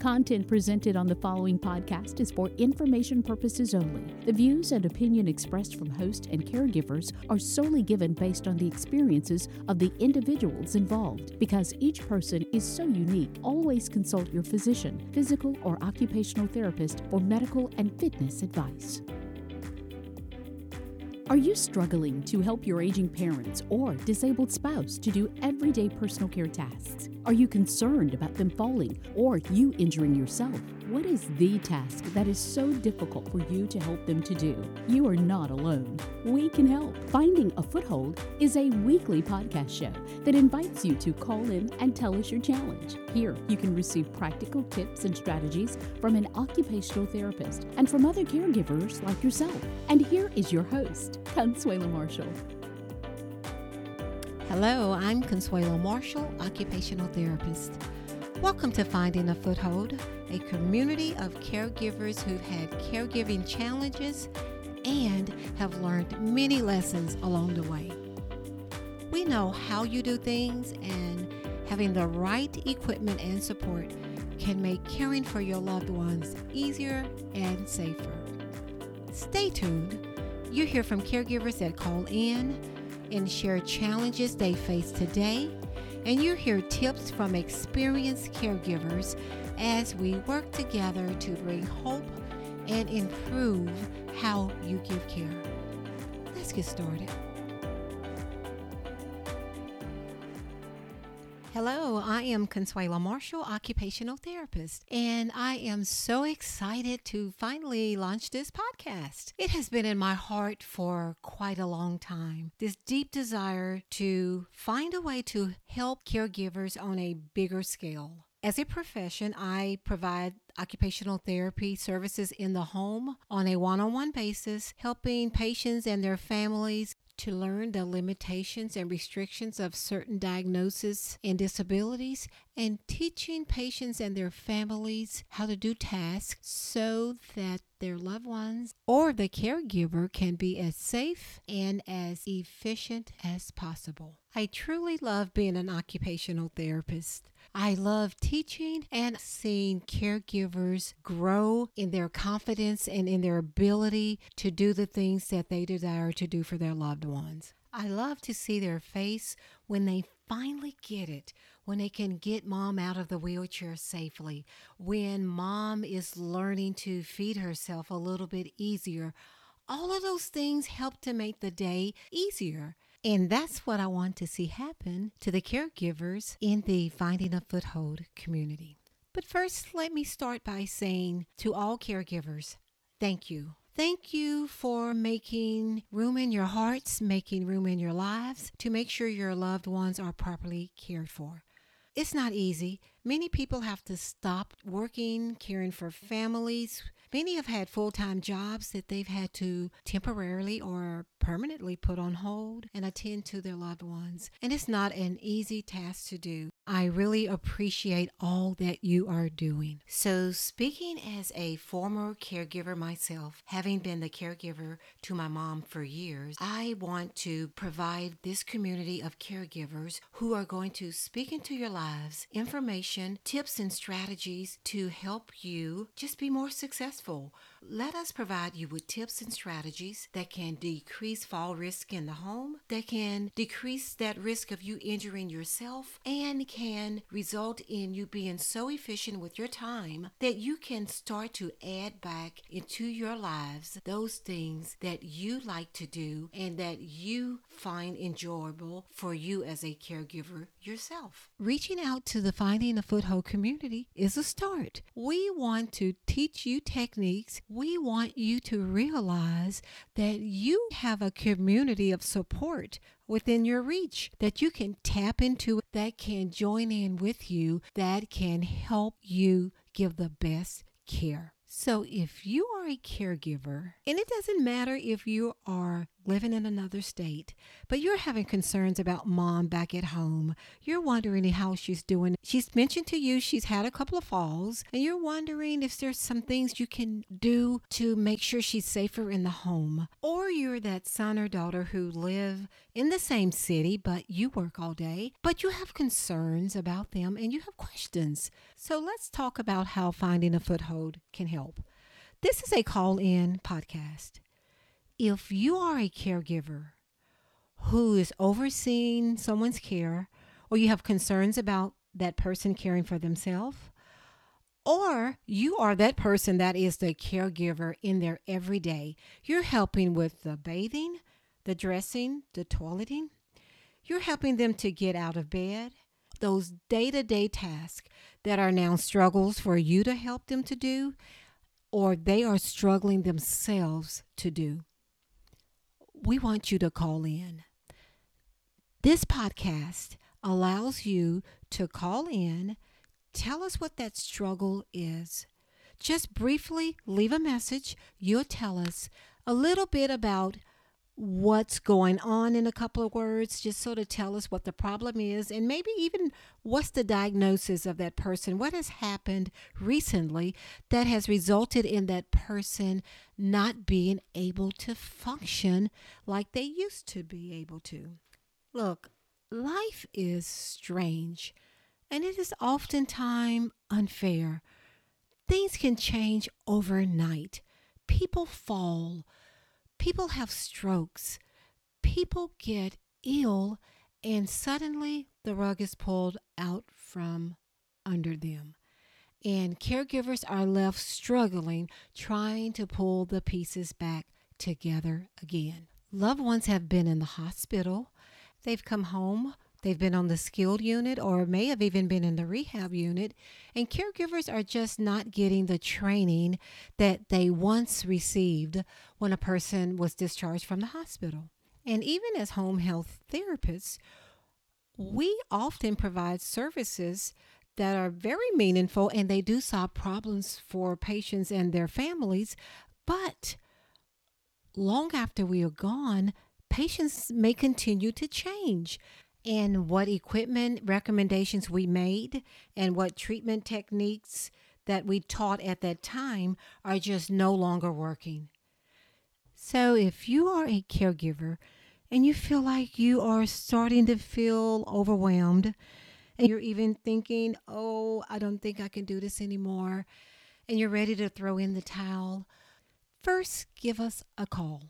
Content presented on the following podcast is for information purposes only. The views and opinion expressed from host and caregivers are solely given based on the experiences of the individuals involved. Because each person is so unique, always consult your physician, physical or occupational therapist for medical and fitness advice. Are you struggling to help your aging parents or disabled spouse to do everyday personal care tasks? Are you concerned about them falling or you injuring yourself? What is the task that is so difficult for you to help them to do? You are not alone. We can help. Finding a Foothold is a weekly podcast show that invites you to call in and tell us your challenge. Here, you can receive practical tips and strategies from an occupational therapist and from other caregivers like yourself. And here is your host, Consuelo Marshall. Hello, I'm Consuelo Marshall, occupational therapist. Welcome to Finding a Foothold, a community of caregivers who've had caregiving challenges and have learned many lessons along the way. We know how you do things, and having the right equipment and support can make caring for your loved ones easier and safer. Stay tuned. You hear from caregivers that call in and share challenges they face today and you hear tips from experienced caregivers as we work together to bring hope and improve how you give care. Let's get started. Hello, I am Consuelo Marshall, occupational therapist, and I am so excited to finally launch this podcast. It has been in my heart for quite a long time. This deep desire to find a way to help caregivers on a bigger scale. As a profession, I provide occupational therapy services in the home on a one on one basis, helping patients and their families to learn the limitations and restrictions of certain diagnoses and disabilities and teaching patients and their families how to do tasks so that their loved ones or the caregiver can be as safe and as efficient as possible. I truly love being an occupational therapist. I love teaching and seeing caregivers grow in their confidence and in their ability to do the things that they desire to do for their loved ones. I love to see their face when they finally get it, when they can get mom out of the wheelchair safely, when mom is learning to feed herself a little bit easier. All of those things help to make the day easier. And that's what I want to see happen to the caregivers in the Finding a Foothold community. But first, let me start by saying to all caregivers, thank you. Thank you for making room in your hearts, making room in your lives to make sure your loved ones are properly cared for. It's not easy. Many people have to stop working, caring for families. Many have had full time jobs that they've had to temporarily or permanently put on hold and attend to their loved ones. And it's not an easy task to do. I really appreciate all that you are doing. So, speaking as a former caregiver myself, having been the caregiver to my mom for years, I want to provide this community of caregivers who are going to speak into your lives information, tips, and strategies to help you just be more successful for let us provide you with tips and strategies that can decrease fall risk in the home, that can decrease that risk of you injuring yourself, and can result in you being so efficient with your time that you can start to add back into your lives those things that you like to do and that you find enjoyable for you as a caregiver yourself. Reaching out to the Finding a Foothold community is a start. We want to teach you techniques we want you to realize that you have a community of support within your reach that you can tap into, that can join in with you, that can help you give the best care. So, if you are a caregiver, and it doesn't matter if you are living in another state, but you're having concerns about mom back at home. You're wondering how she's doing. She's mentioned to you she's had a couple of falls, and you're wondering if there's some things you can do to make sure she's safer in the home. Or you're that son or daughter who live in the same city, but you work all day, but you have concerns about them and you have questions. So let's talk about how finding a foothold can help. This is a call in podcast if you are a caregiver who is overseeing someone's care, or you have concerns about that person caring for themselves, or you are that person that is the caregiver in their everyday, you're helping with the bathing, the dressing, the toileting, you're helping them to get out of bed, those day to day tasks that are now struggles for you to help them to do, or they are struggling themselves to do we want you to call in. This podcast allows you to call in, tell us what that struggle is. Just briefly leave a message. You'll tell us a little bit about what's going on in a couple of words, just sort of tell us what the problem is, and maybe even what's the diagnosis of that person. What has happened recently that has resulted in that person not being able to function like they used to be able to? Look, life is strange, and it is oftentimes unfair. Things can change overnight. People fall people have strokes, people get ill, and suddenly the rug is pulled out from under them. And caregivers are left struggling, trying to pull the pieces back together again. Loved ones have been in the hospital, they've come home They've been on the skilled unit or may have even been in the rehab unit, and caregivers are just not getting the training that they once received when a person was discharged from the hospital. And even as home health therapists, we often provide services that are very meaningful and they do solve problems for patients and their families, but long after we are gone, patients may continue to change and what equipment recommendations we made and what treatment techniques that we taught at that time are just no longer working. So, if you are a caregiver and you feel like you are starting to feel overwhelmed, and you're even thinking, oh, I don't think I can do this anymore, and you're ready to throw in the towel, first give us a call.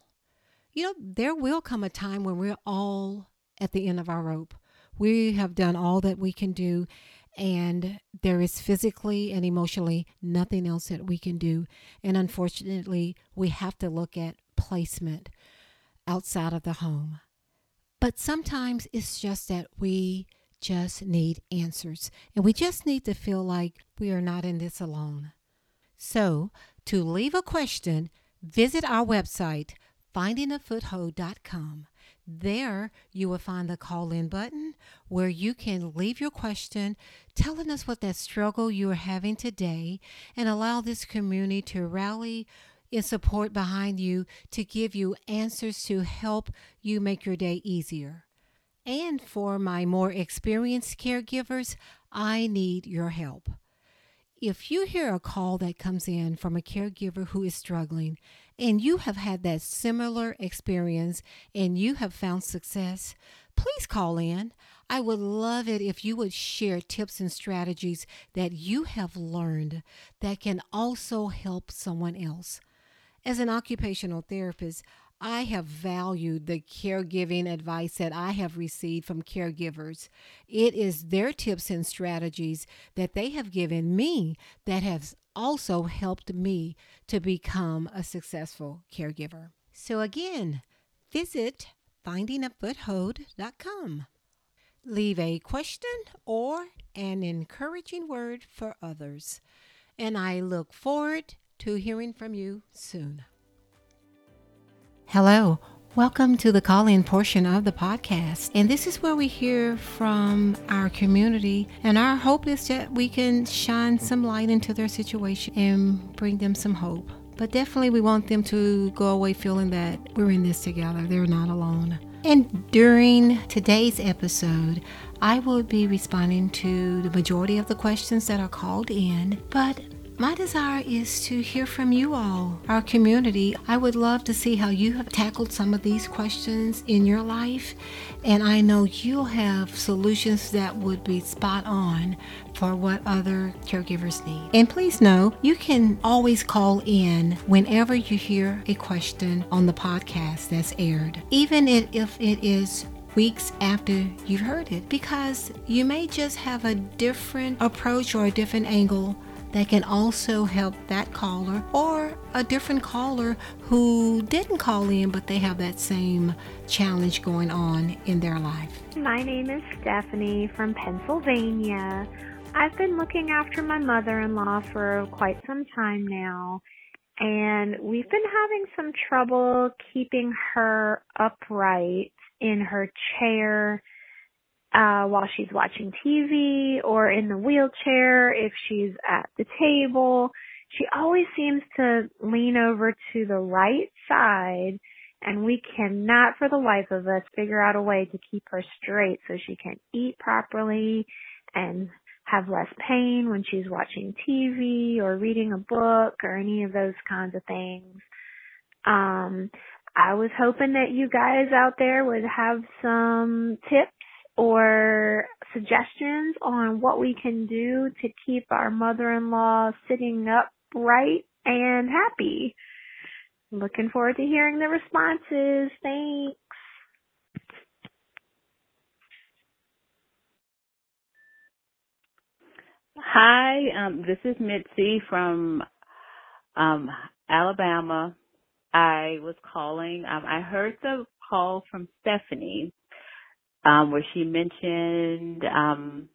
You know, there will come a time when we're all at the end of our rope. We have done all that we can do, and there is physically and emotionally nothing else that we can do. And unfortunately, we have to look at placement outside of the home. But sometimes it's just that we just need answers, and we just need to feel like we are not in this alone. So, to leave a question, visit our website, findingafoothold.com. There, you will find the call in button where you can leave your question, telling us what that struggle you are having today, and allow this community to rally in support behind you to give you answers to help you make your day easier. And for my more experienced caregivers, I need your help. If you hear a call that comes in from a caregiver who is struggling and you have had that similar experience and you have found success, please call in. I would love it if you would share tips and strategies that you have learned that can also help someone else. As an occupational therapist, I have valued the caregiving advice that I have received from caregivers. It is their tips and strategies that they have given me that has also helped me to become a successful caregiver. So again, visit findingafoothold.com. Leave a question or an encouraging word for others. And I look forward to hearing from you soon. Hello. Welcome to the call in portion of the podcast. And this is where we hear from our community. And our hope is that we can shine some light into their situation and bring them some hope. But definitely, we want them to go away feeling that we're in this together. They're not alone. And during today's episode, I will be responding to the majority of the questions that are called in, but my desire is to hear from you all, our community. I would love to see how you have tackled some of these questions in your life, and I know you'll have solutions that would be spot on for what other caregivers need. And please know you can always call in whenever you hear a question on the podcast that's aired, even if it is weeks after you've heard it, because you may just have a different approach or a different angle that can also help that caller or a different caller who didn't call in but they have that same challenge going on in their life. My name is Stephanie from Pennsylvania. I've been looking after my mother in law for quite some time now, and we've been having some trouble keeping her upright in her chair uh, while she's watching TV or in the wheelchair, if she's at the table. She always seems to lean over to the right side and we cannot for the life of us figure out a way to keep her straight so she can eat properly and have less pain when she's watching TV or reading a book or any of those kinds of things. Um, I was hoping that you guys out there would have some tips or suggestions on what we can do to keep our mother-in-law sitting upright and happy. Looking forward to hearing the responses. Thanks. Hi, um, this is Mitzi from um, Alabama. I was calling. Um, I heard the call from Stephanie um, where she mentioned, um,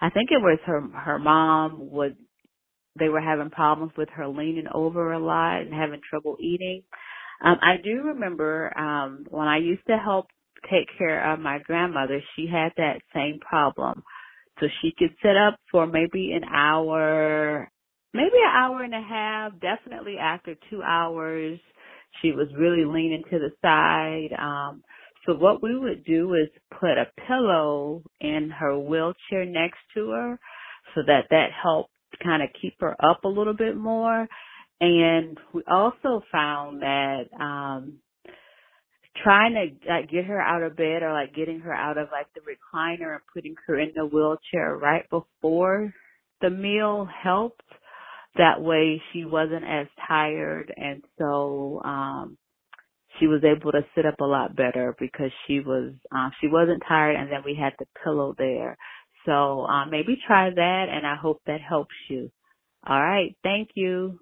I think it was her her mom would they were having problems with her leaning over a lot and having trouble eating. Um, I do remember um, when I used to help take care of my grandmother, she had that same problem. So she could sit up for maybe an hour, maybe an hour and a half, definitely after two hours. She was really leaning to the side. Um, so what we would do is put a pillow in her wheelchair next to her so that that helped kind of keep her up a little bit more. And we also found that, um, trying to like get her out of bed or like getting her out of like the recliner and putting her in the wheelchair right before the meal helped. That way she wasn't as tired and so um she was able to sit up a lot better because she was um she wasn't tired and then we had the pillow there. So um maybe try that and i hope that helps you. All right. Thank you.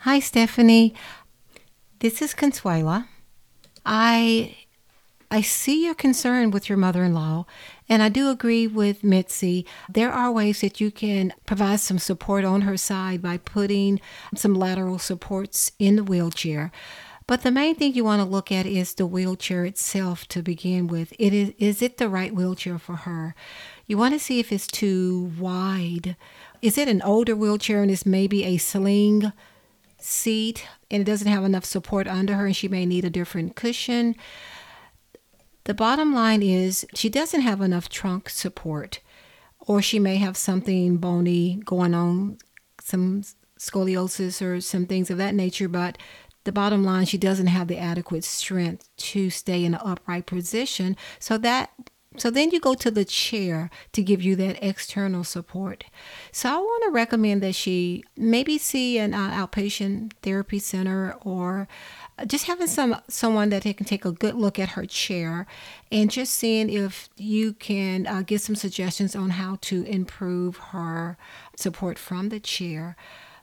Hi stephanie. This is consuelo. I I see your concern with your mother in law, and I do agree with Mitzi. There are ways that you can provide some support on her side by putting some lateral supports in the wheelchair. But the main thing you want to look at is the wheelchair itself to begin with. It is is it the right wheelchair for her? You want to see if it's too wide. Is it an older wheelchair and it's maybe a sling seat and it doesn't have enough support under her and she may need a different cushion? The bottom line is she doesn't have enough trunk support, or she may have something bony going on, some scoliosis or some things of that nature, but the bottom line, she doesn't have the adequate strength to stay in an upright position. So that so then you go to the chair to give you that external support. So I want to recommend that she maybe see an uh, outpatient therapy center or just having some someone that can take a good look at her chair and just seeing if you can uh, get some suggestions on how to improve her support from the chair.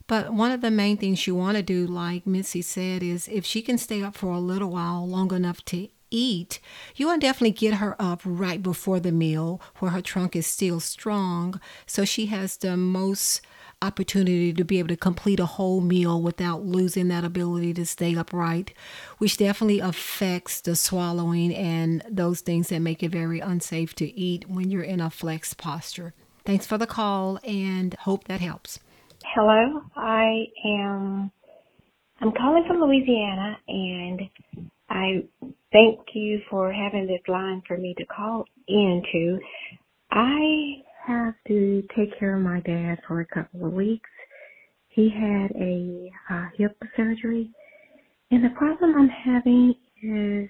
But one of the main things you want to do, like Missy said, is if she can stay up for a little while, long enough to eat, you want to definitely get her up right before the meal where her trunk is still strong so she has the most opportunity to be able to complete a whole meal without losing that ability to stay upright, which definitely affects the swallowing and those things that make it very unsafe to eat when you're in a flex posture. Thanks for the call and hope that helps. Hello, I am. I'm calling from Louisiana, and I thank you for having this line for me to call into. I have to take care of my dad for a couple of weeks. He had a uh, hip surgery, and the problem I'm having is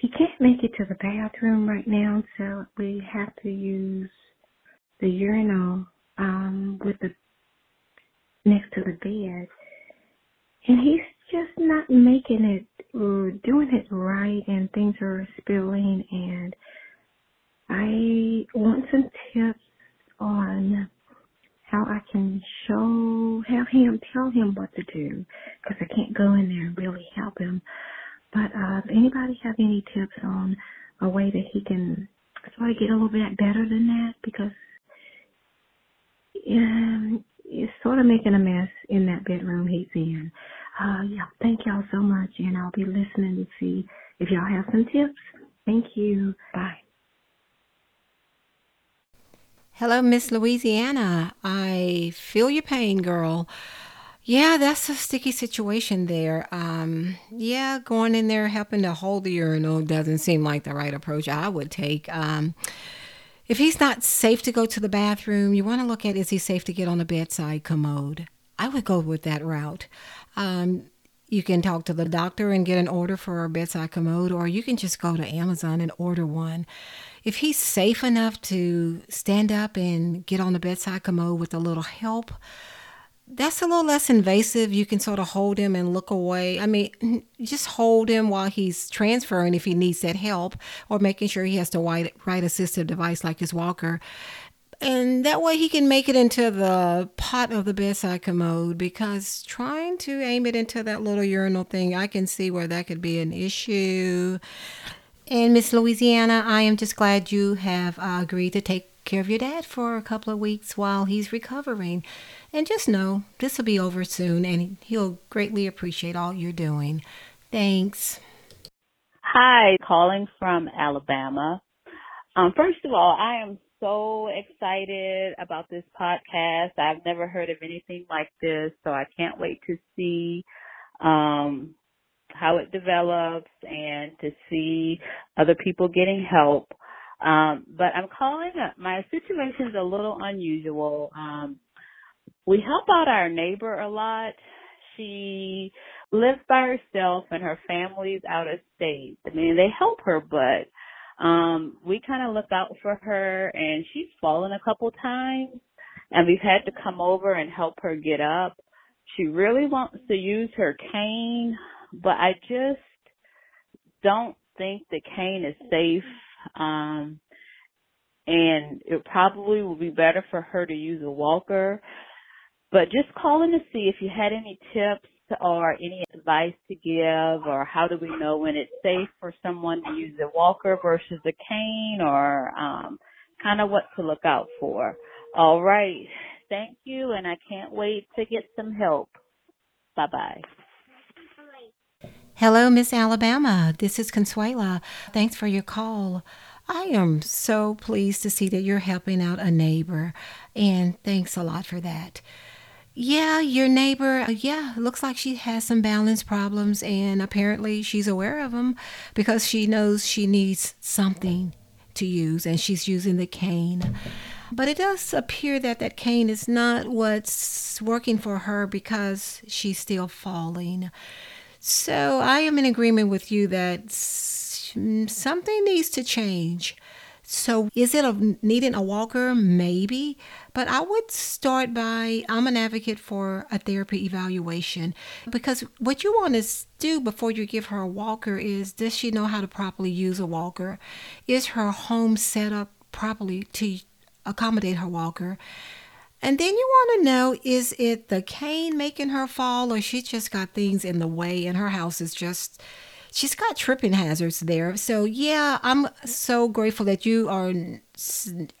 he can't make it to the bathroom right now, so we have to use the urinal um, with the next to the bed, and he's just not making it or doing it right, and things are spilling. And I want some tips on how I can show, have him tell him what to do, because I can't go in there and really help him. But uh, if anybody have any tips on a way that he can sort of get a little bit better than that, because um, it's sort of making a mess in that bedroom he's in. Uh, yeah, thank y'all so much, and I'll be listening to see if y'all have some tips. Thank you. Bye. Hello, Miss Louisiana. I feel your pain, girl. Yeah, that's a sticky situation there. Um, yeah, going in there helping to hold the urinal doesn't seem like the right approach I would take. Um, if he's not safe to go to the bathroom, you want to look at is he safe to get on a bedside commode? I would go with that route. Um, you can talk to the doctor and get an order for a bedside commode, or you can just go to Amazon and order one. If he's safe enough to stand up and get on the bedside commode with a little help, that's a little less invasive. You can sort of hold him and look away. I mean, just hold him while he's transferring if he needs that help, or making sure he has the right, ride assistive device like his walker. And that way he can make it into the pot of the bedside commode because trying to aim it into that little urinal thing, I can see where that could be an issue. And Miss Louisiana, I am just glad you have uh, agreed to take care of your dad for a couple of weeks while he's recovering. And just know this will be over soon and he'll greatly appreciate all you're doing. Thanks. Hi, calling from Alabama. Um, first of all, I am so excited about this podcast. I've never heard of anything like this, so I can't wait to see um, how it develops and to see other people getting help. Um, but I'm calling up, my situation's a little unusual. Um, we help out our neighbor a lot. She lives by herself and her family's out of state. I mean, they help her, but um, we kind of look out for her and she's fallen a couple times and we've had to come over and help her get up. She really wants to use her cane, but I just don't think the cane is safe um, and it probably would be better for her to use a walker. But just calling to see if you had any tips or any advice to give or how do we know when it's safe for someone to use a walker versus a cane or um, kind of what to look out for. All right. Thank you and I can't wait to get some help. Bye bye. Hello, Miss Alabama. This is Consuelo. Thanks for your call. I am so pleased to see that you're helping out a neighbor, and thanks a lot for that. Yeah, your neighbor, uh, yeah, looks like she has some balance problems, and apparently she's aware of them because she knows she needs something to use, and she's using the cane. But it does appear that that cane is not what's working for her because she's still falling. So I am in agreement with you that something needs to change. So, is it a, needing a walker? Maybe. But I would start by I'm an advocate for a therapy evaluation because what you want to do before you give her a walker is does she know how to properly use a walker? Is her home set up properly to accommodate her walker? And then you want to know is it the cane making her fall or she just got things in the way and her house is just she's got tripping hazards there. So yeah, I'm so grateful that you are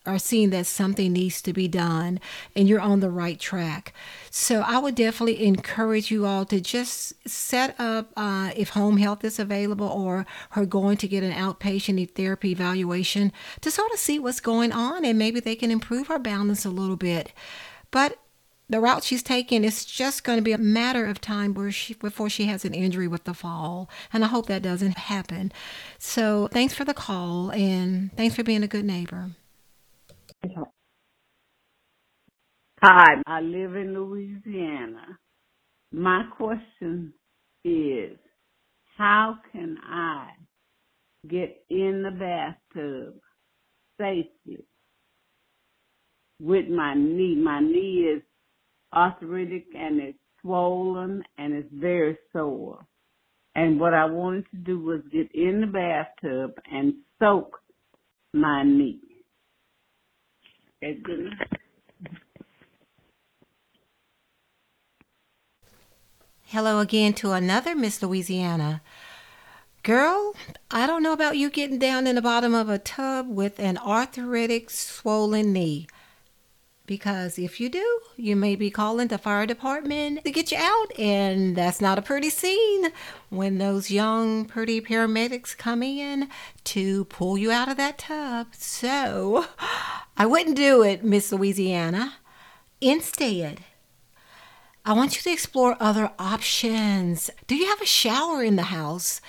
are seeing that something needs to be done and you're on the right track. So I would definitely encourage you all to just set up uh, if home health is available or her going to get an outpatient therapy evaluation to sort of see what's going on and maybe they can improve her balance a little bit. But the route she's taking, it's just going to be a matter of time she, before she has an injury with the fall. And I hope that doesn't happen. So thanks for the call and thanks for being a good neighbor. Hi, I live in Louisiana. My question is, how can I get in the bathtub safely with my knee? My knee is arthritic and it's swollen and it's very sore. And what I wanted to do was get in the bathtub and soak my knee. Hello again to another Miss Louisiana. Girl, I don't know about you getting down in the bottom of a tub with an arthritic swollen knee. Because if you do, you may be calling the fire department to get you out, and that's not a pretty scene when those young, pretty paramedics come in to pull you out of that tub. So, I wouldn't do it, Miss Louisiana. Instead, I want you to explore other options. Do you have a shower in the house?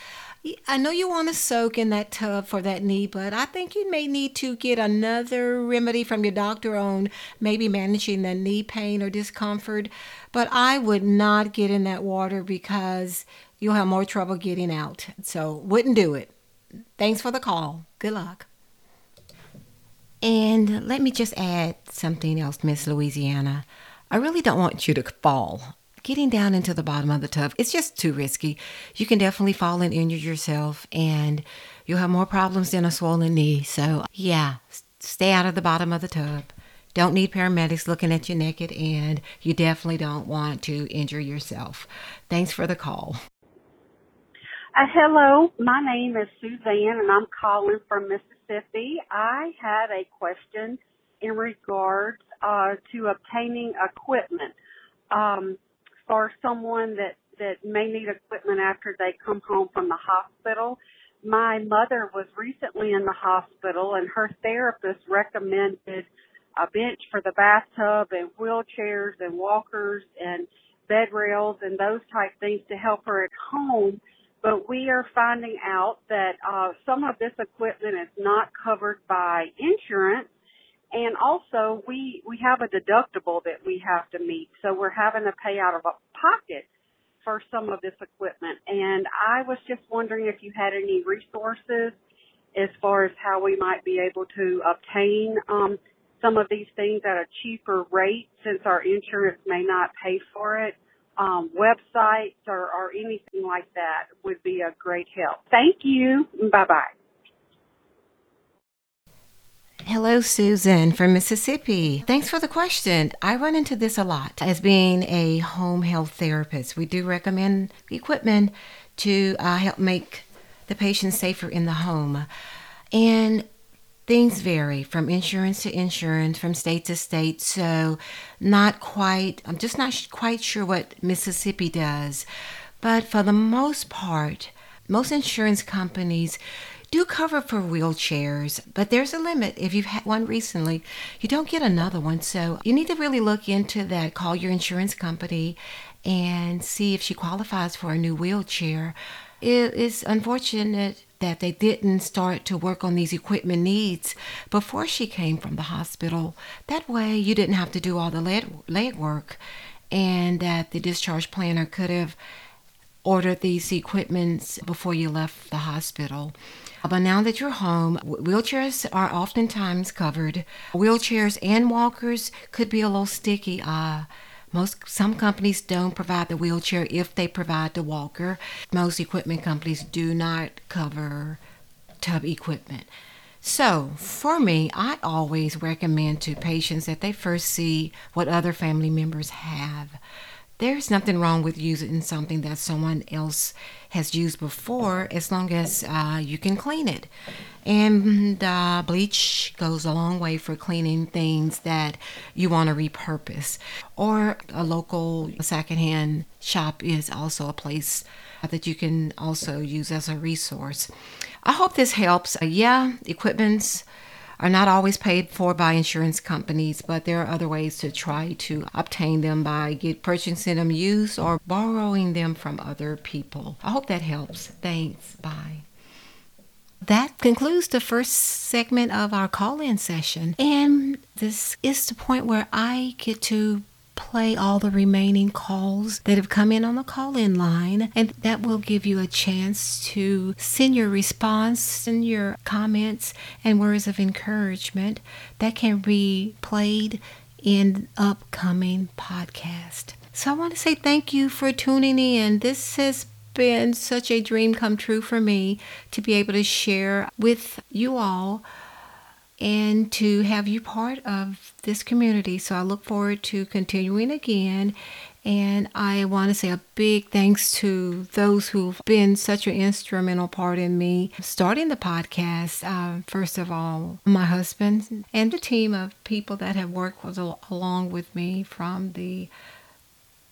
I know you want to soak in that tub for that knee, but I think you may need to get another remedy from your doctor on maybe managing the knee pain or discomfort. But I would not get in that water because you'll have more trouble getting out. So, wouldn't do it. Thanks for the call. Good luck. And let me just add something else, Miss Louisiana. I really don't want you to fall. Getting down into the bottom of the tub, it's just too risky. You can definitely fall and injure yourself, and you'll have more problems than a swollen knee. So, yeah, stay out of the bottom of the tub. Don't need paramedics looking at you naked, and you definitely don't want to injure yourself. Thanks for the call. Uh, hello, my name is Suzanne, and I'm calling from Mississippi. I had a question in regards uh, to obtaining equipment um, for someone that that may need equipment after they come home from the hospital. My mother was recently in the hospital, and her therapist recommended a bench for the bathtub and wheelchairs and walkers and bed rails and those type things to help her at home. But we are finding out that uh, some of this equipment is not covered by insurance and also we, we have a deductible that we have to meet. So we're having to pay out of pocket for some of this equipment. And I was just wondering if you had any resources as far as how we might be able to obtain, um, some of these things at a cheaper rate since our insurance may not pay for it. Um, websites or, or anything like that would be a great help. Thank you. Bye bye. Hello, Susan from Mississippi. Thanks for the question. I run into this a lot as being a home health therapist. We do recommend equipment to uh, help make the patient safer in the home. And things vary from insurance to insurance, from state to state. So, not quite, I'm just not quite sure what Mississippi does. But for the most part, most insurance companies do cover for wheelchairs, but there's a limit. If you've had one recently, you don't get another one. So you need to really look into that. Call your insurance company and see if she qualifies for a new wheelchair. It is unfortunate that they didn't start to work on these equipment needs before she came from the hospital. That way, you didn't have to do all the leg, work, and that the discharge planner could have ordered these equipments before you left the hospital. But now that you're home, wheelchairs are oftentimes covered. Wheelchairs and walkers could be a little sticky. Uh, most some companies don't provide the wheelchair if they provide the walker. Most equipment companies do not cover tub equipment. So, for me, I always recommend to patients that they first see what other family members have there's nothing wrong with using something that someone else has used before as long as uh, you can clean it. And uh, bleach goes a long way for cleaning things that you want to repurpose. Or a local secondhand shop is also a place that you can also use as a resource. I hope this helps. Uh, yeah, equipment's are not always paid for by insurance companies, but there are other ways to try to obtain them by get purchasing them used or borrowing them from other people. I hope that helps. Thanks. Bye. That concludes the first segment of our call in session. And this is the point where I get to play all the remaining calls that have come in on the call in line, and that will give you a chance to send your response, send your comments, and words of encouragement that can be played in upcoming podcast. So I want to say thank you for tuning in. This has been such a dream come true for me to be able to share with you all and to have you part of this community. So I look forward to continuing again. And I want to say a big thanks to those who've been such an instrumental part in me starting the podcast. Uh, first of all, my husband and the team of people that have worked with, along with me from the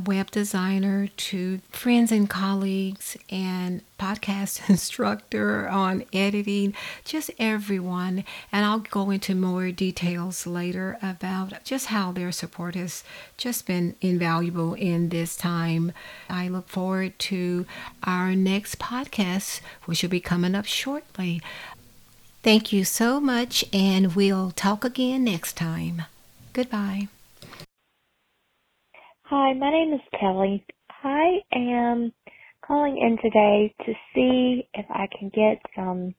web designer to friends and colleagues and podcast instructor on editing, just everyone. And I'll go into more details later about just how their support has just been invaluable in this time. I look forward to our next podcast, which will be coming up shortly. Thank you so much, and we'll talk again next time. Goodbye. Hi, my name is Kelly. I am calling in today to see if I can get some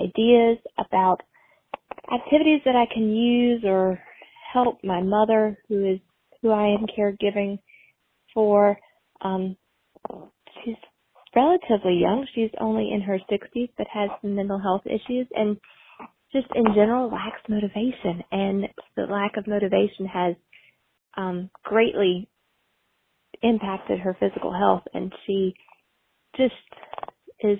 ideas about activities that I can use or help my mother who is who I am caregiving for. Um, she's relatively young. She's only in her 60s, but has some mental health issues and just in general lacks motivation. And the lack of motivation has um, greatly impacted her physical health and she just is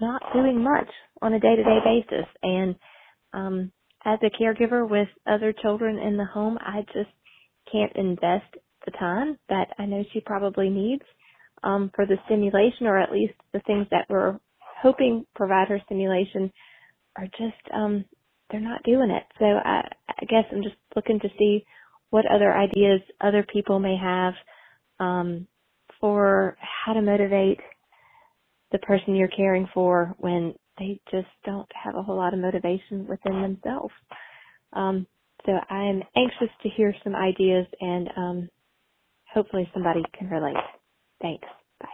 not doing much on a day to day basis. And um as a caregiver with other children in the home, I just can't invest the time that I know she probably needs um for the stimulation or at least the things that we're hoping provide her stimulation are just um they're not doing it. So I I guess I'm just looking to see what other ideas other people may have um, for how to motivate the person you're caring for when they just don't have a whole lot of motivation within themselves. Um, so I'm anxious to hear some ideas and um, hopefully somebody can relate. Thanks. Bye.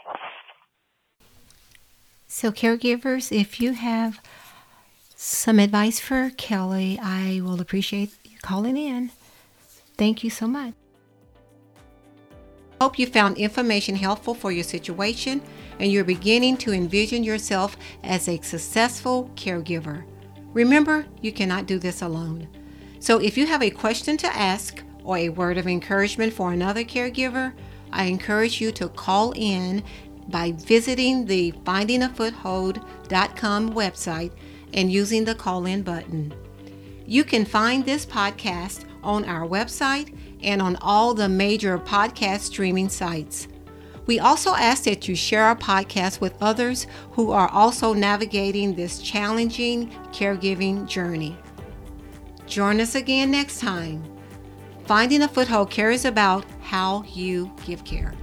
So, caregivers, if you have some advice for Kelly, I will appreciate you calling in. Thank you so much. Hope you found information helpful for your situation and you're beginning to envision yourself as a successful caregiver. Remember, you cannot do this alone. So if you have a question to ask or a word of encouragement for another caregiver, I encourage you to call in by visiting the findingafoothold.com website and using the call in button. You can find this podcast on our website and on all the major podcast streaming sites. We also ask that you share our podcast with others who are also navigating this challenging caregiving journey. Join us again next time. Finding a Foothold cares about how you give care.